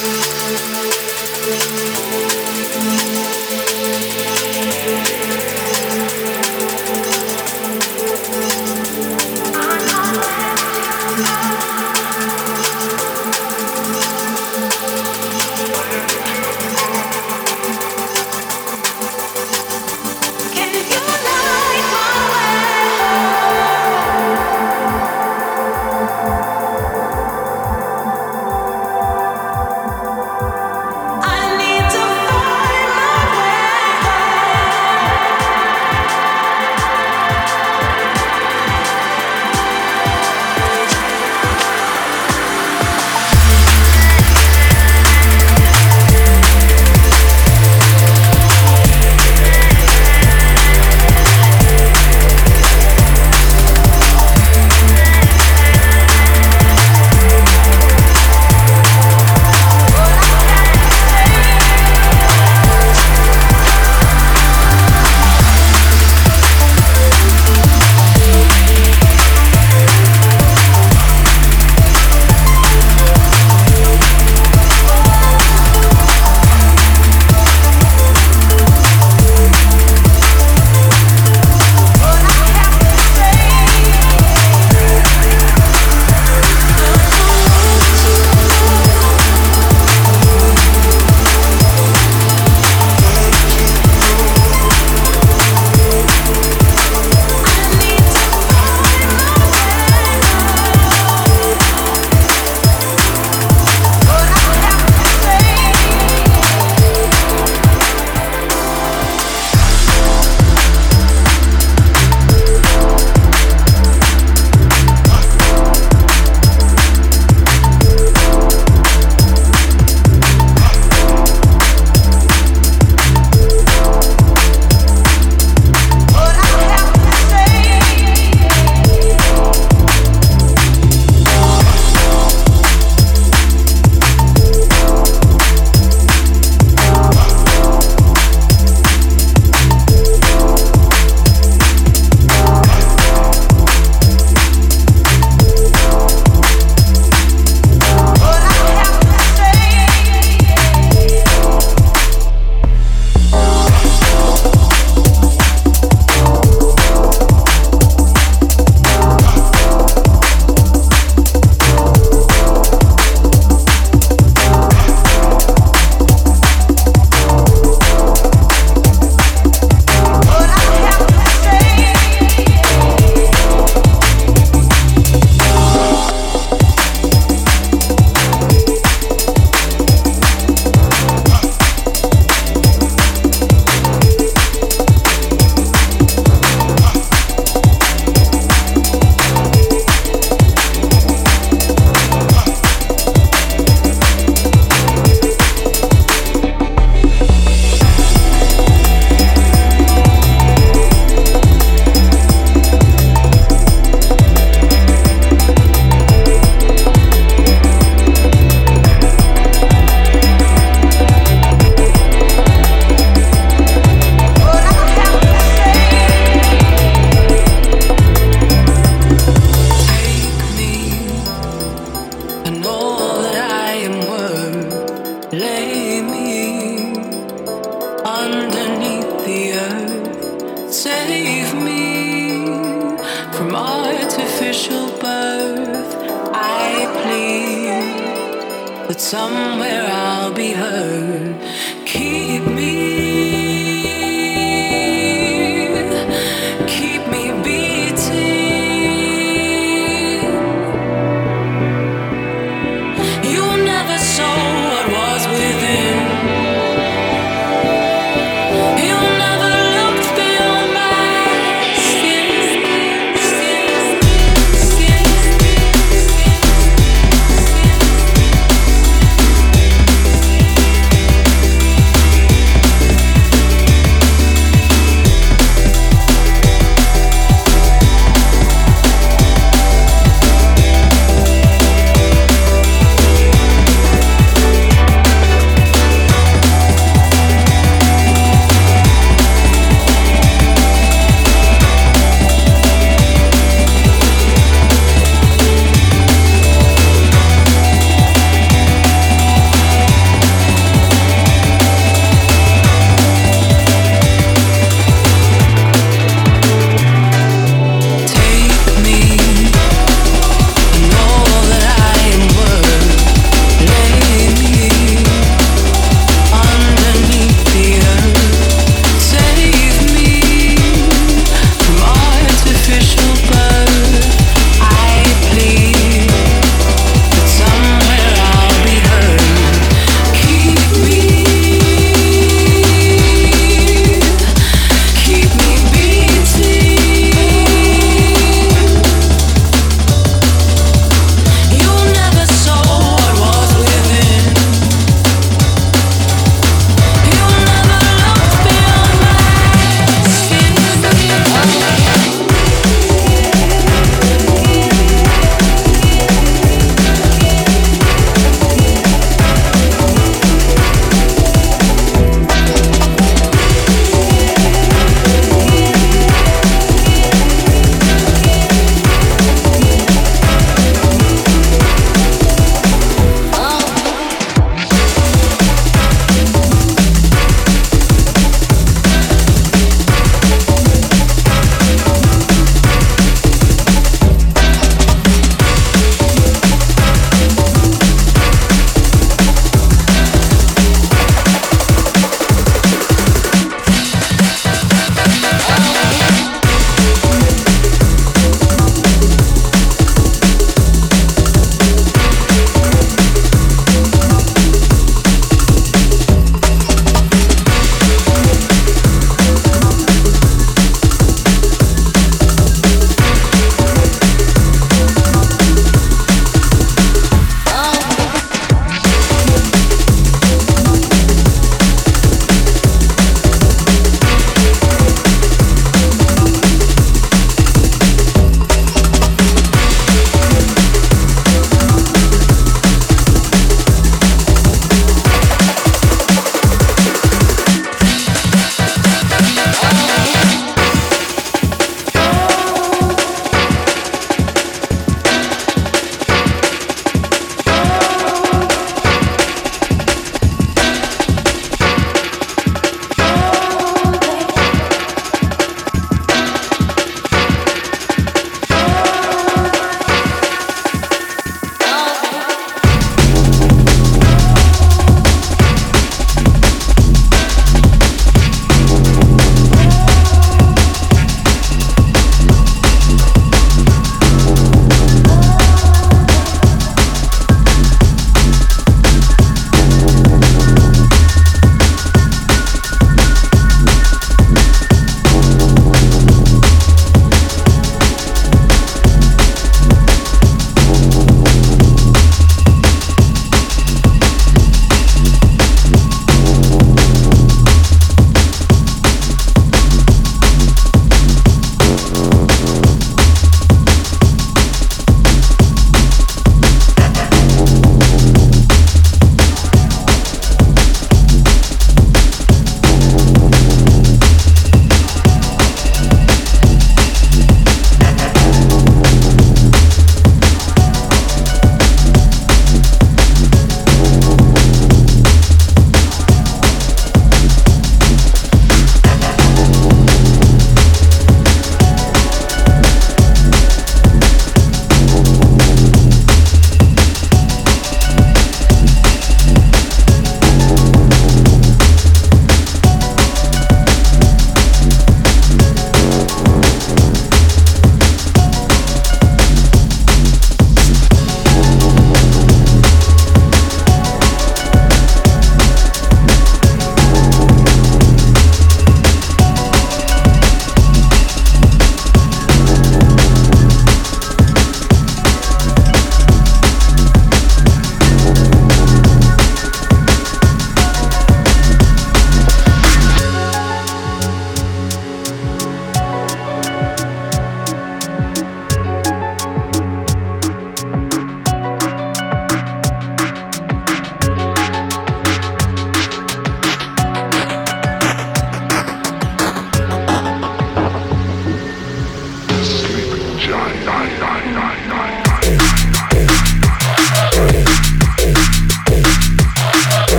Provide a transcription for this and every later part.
Thank you.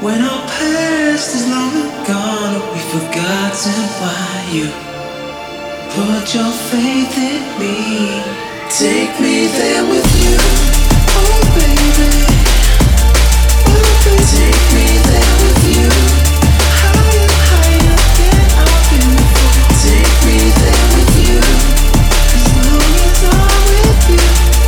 When our past is long gone, we've forgotten why you put your faith in me. Take me there with you, oh baby. Oh baby, take me there with you. Higher, higher than I've been before. Take me there with you. As long as I'm with you.